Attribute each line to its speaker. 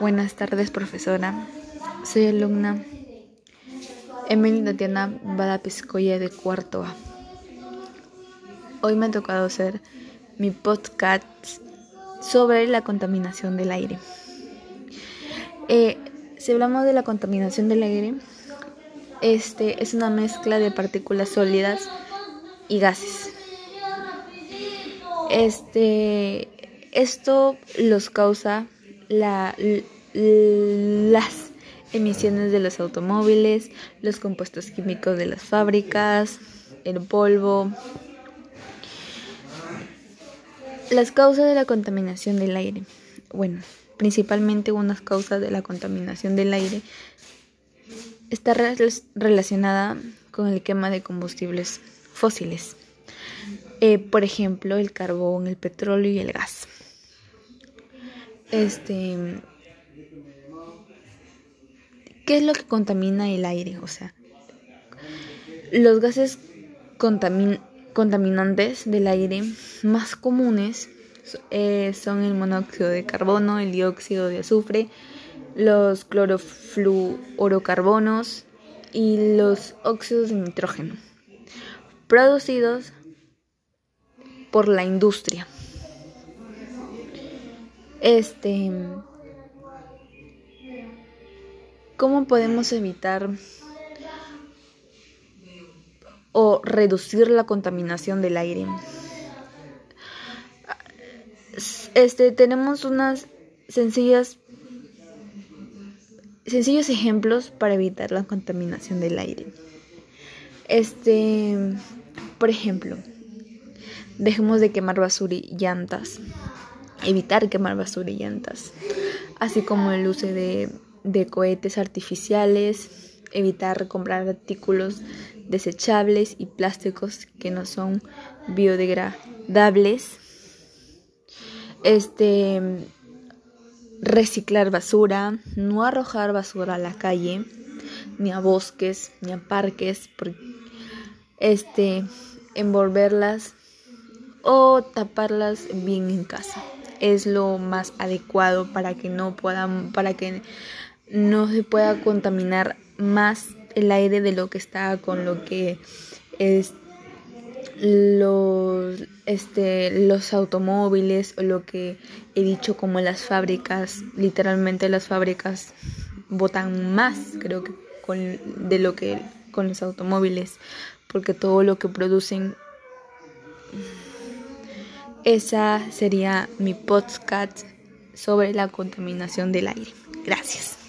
Speaker 1: Buenas tardes, profesora. Soy alumna Emily Tatiana Badapiscoya de cuarto A. Hoy me ha tocado hacer mi podcast sobre la contaminación del aire. Eh, si hablamos de la contaminación del aire, este es una mezcla de partículas sólidas y gases. Este, esto los causa la, las emisiones de los automóviles, los compuestos químicos de las fábricas, el polvo. Las causas de la contaminación del aire. Bueno, principalmente una causa de la contaminación del aire está relacionada con el quema de combustibles fósiles. Eh, por ejemplo, el carbón, el petróleo y el gas. Este, ¿qué es lo que contamina el aire? O sea, los gases contaminantes del aire más comunes eh, son el monóxido de carbono, el dióxido de azufre, los clorofluorocarbonos y los óxidos de nitrógeno, producidos por la industria. Este, ¿cómo podemos evitar o reducir la contaminación del aire? Este, tenemos unas sencillas sencillos ejemplos para evitar la contaminación del aire. Este, por ejemplo, dejemos de quemar basura y llantas evitar quemar llantas, así como el uso de, de cohetes artificiales, evitar comprar artículos desechables y plásticos que no son biodegradables. Este reciclar basura, no arrojar basura a la calle, ni a bosques, ni a parques, este envolverlas o taparlas bien en casa es lo más adecuado para que no puedan, para que no se pueda contaminar más el aire de lo que está con lo que es los este los automóviles o lo que he dicho como las fábricas literalmente las fábricas botan más creo que con de lo que con los automóviles porque todo lo que producen esa sería mi podcast sobre la contaminación del aire. Gracias.